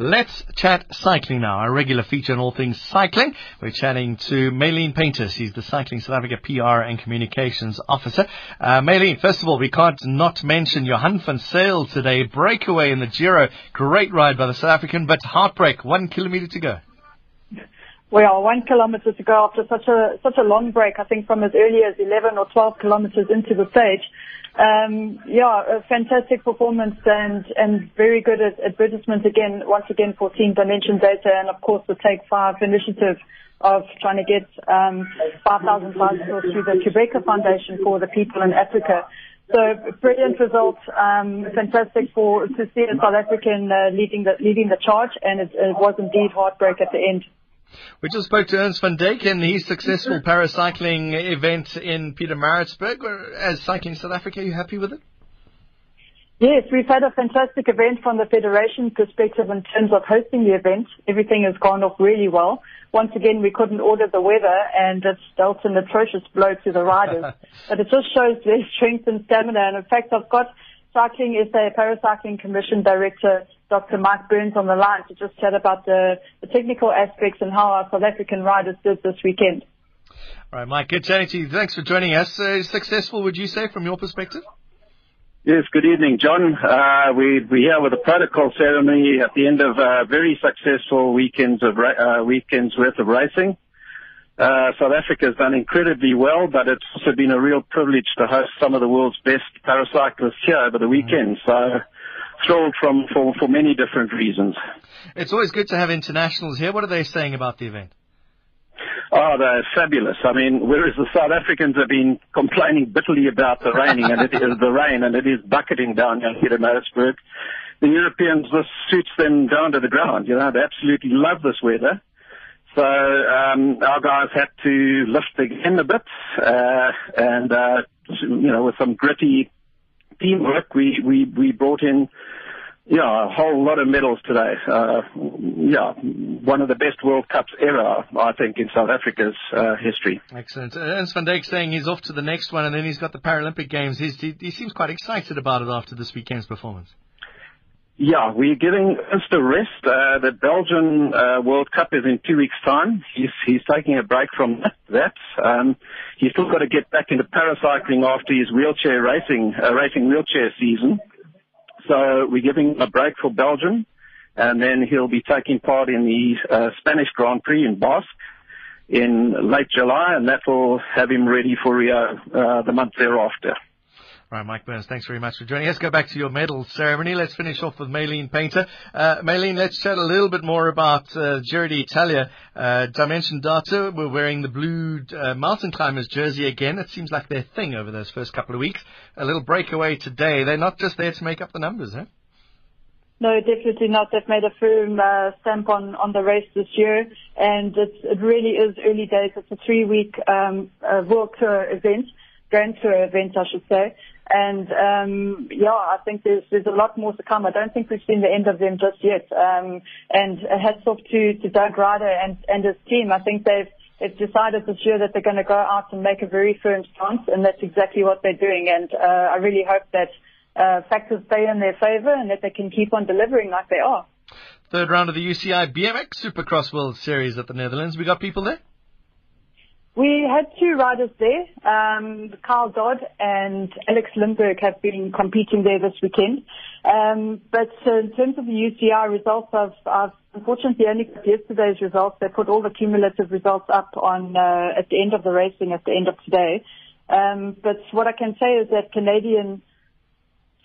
Let's chat cycling now, our regular feature on all things cycling. We're chatting to Maylene Painter. She's the Cycling South Africa PR and Communications Officer. Uh, Maylene, first of all, we can't not mention Johan van Zyl today. Breakaway in the Giro. Great ride by the South African, but heartbreak. One kilometre to go. Well, one kilometre to go after such a such a long break. I think from as early as 11 or 12 kilometres into the stage. Um, yeah, a fantastic performance and and very good advertisement again, once again for Team Dimension Data and of course the Take Five initiative of trying to get um, 5,000 bicycles through the Qhubeka Foundation for the people in Africa. So brilliant result, um, fantastic for to see a South African uh, leading the leading the charge, and it, it was indeed heartbreak at the end. We just spoke to Ernst van Dyk and his successful paracycling event in Pietermaritzburg. As Cycling South Africa, are you happy with it? Yes, we've had a fantastic event from the Federation perspective in terms of hosting the event. Everything has gone off really well. Once again, we couldn't order the weather and it's dealt an atrocious blow to the riders. but it just shows their strength and stamina. And in fact, I've got Cycling SA Paracycling Commission Director Dr. Mike Burns on the line to just chat about the, the technical aspects and how our South African riders did this weekend. All right, Mike, good chatting to you. Thanks for joining us. Uh, successful, would you say, from your perspective? Yes, good evening, Jon. Uh, we, we're here with a protocol ceremony at the end of a very successful weekends of uh, weekends worth of racing. Uh, South Africa has done incredibly well, but it's also been a real privilege to host some of the world's best paracyclists here over the weekend. So thrilled from for, for many different reasons. It's always good to have internationals here. What are they saying about the event? Oh, they're fabulous. I mean, whereas the South Africans have been complaining bitterly about the raining and it is the rain and it is bucketing down here in Maritzburg, the Europeans, this suits them down to the ground. You know, they absolutely love this weather. So um, our guys had to lift again a bit, uh, and uh, you know, with some gritty teamwork, we we we brought in yeah, a whole lot of medals today. Uh, yeah, one of the best World Cups ever, I think, in South Africa's uh, history. Excellent. Ernst van Dyk saying he's off to the next one, and then he's got the Paralympic Games. He's, he, he seems quite excited about it after this weekend's performance. Yeah, we're giving a rest. Uh, the Belgian uh, World Cup is in two weeks' time. He's he's taking a break from that. Um, he's still got to get back into paracycling after his wheelchair racing uh, racing wheelchair season. So we're giving a break for Belgium, and then he'll be taking part in the uh, Spanish Grand Prix in Basque in late July, and that will have him ready for Rio uh, the month thereafter. Right, Mike Burns, thanks very much for joining. Let's go back to your medal ceremony. Let's finish off with Maylene Painter. Uh, Maylene, let's chat a little bit more about uh, Giro d'Italia. Uh, Dimension Data, we're wearing the blue uh, mountain climbers jersey again. It seems like their thing over those first couple of weeks. A little breakaway today. They're not just there to make up the numbers, huh? No, definitely not. They've made a firm uh, stamp on, on the race this year, and it really is early days. It's a three-week um, uh, World Tour event, Grand Tour event, I should say. And um, yeah, I think there's there's a lot more to come. I don't think we've seen the end of them just yet. Um, and hats off to, to Doug Ryder and, and his team. I think they've they've decided this year that they're going to go out and make a very firm stance, and that's exactly what they're doing. And uh, I really hope that uh, factors stay in their favour and that they can keep on delivering like they are. Third round of the UCI BMX Supercross World Series at the Netherlands. We got people there. We had two riders there. Um, Kyle Dodd and Alex Limberg have been competing there this weekend. Um, but uh, in terms of the UCI results, I've, I've unfortunately only got yesterday's results. They put all the cumulative results up on uh, at the end of the racing at the end of today. Um, but what I can say is that Canadian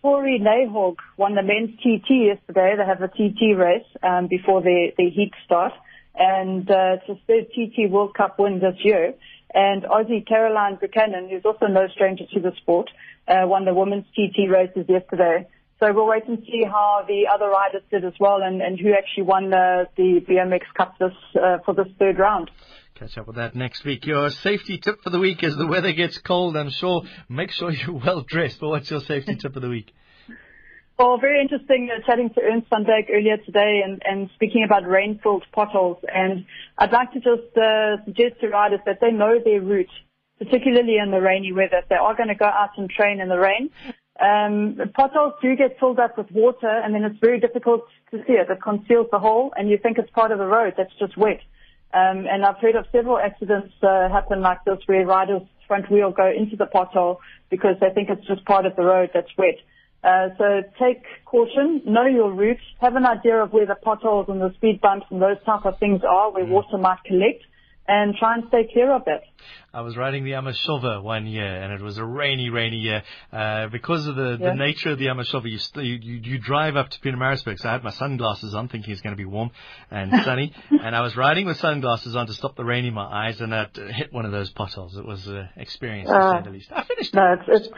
Tory Nyhaug won the men's TT yesterday. They have a TT race um, before the, the heat start and uh, it's his third TT World Cup win this year. And Aussie Caroline Buchanan, who's also no stranger to the sport, uh, won the women's TT races yesterday. So we'll wait and see how the other riders did as well, and, and who actually won the, the BMX Cup this uh, for this third round. Catch up with that next week. Your safety tip for the week as the weather gets cold, I'm sure. Make sure you're well dressed. But what's your safety tip of the week? Well, very interesting uh, chatting to Ernst van Dyk earlier today and, and speaking about rain-filled potholes. And I'd like to just uh, suggest to riders that they know their route, particularly in the rainy weather. If they are going to go out and train in the rain, um, potholes do get filled up with water, and then it's very difficult to see it. It conceals the hole, and you think it's part of the road that's just wet. Um, and I've heard of several accidents uh, happen like this where riders' front wheel go into the pothole because they think it's just part of the road that's wet. Uh, so take caution, know your route, have an idea of where the potholes and the speed bumps and those type of things are, where mm. water might collect, and try and stay clear of it. I was riding the Amashova one year, and it was a rainy, rainy year. Uh, because of the, yeah. the nature of the Amashova, you, st- you, you, you drive up to Pietermaritzburg. So I had my sunglasses on, thinking it's going to be warm and sunny, and I was riding with sunglasses on to stop the rain in my eyes, and I hit one of those potholes. It was an experience, to uh, say the least. I finished. No, it's, it's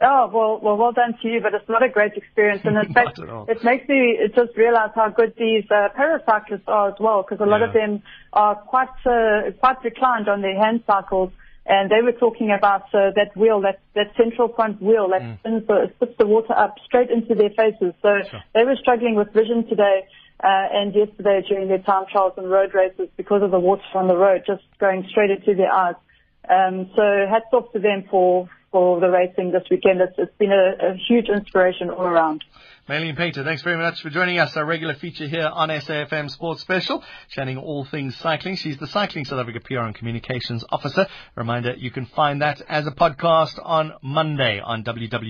Oh well, well, well done to you, but it's not a great experience, and in fact, it makes me just realize how good these uh, paracyclists are as well, because a lot yeah. of them are quite uh, quite reclined on their hand cycles, and they were talking about uh, that wheel, that that central front wheel that mm. spins the, spits the water up straight into their faces. So sure. they were struggling with vision today. Uh, and yesterday during their time trials and road races because of the water on the road just going straight into their eyes. Um, so hats off to them for, for the racing this weekend. It's, it's been a, a, huge inspiration all around. Maylene Painter, thanks very much for joining us. Our regular feature here on SAFM Sports Special, chatting all things cycling. She's the Cycling South Africa PR and Communications Officer. Reminder, you can find that as a podcast on Monday on www.safm.co.za.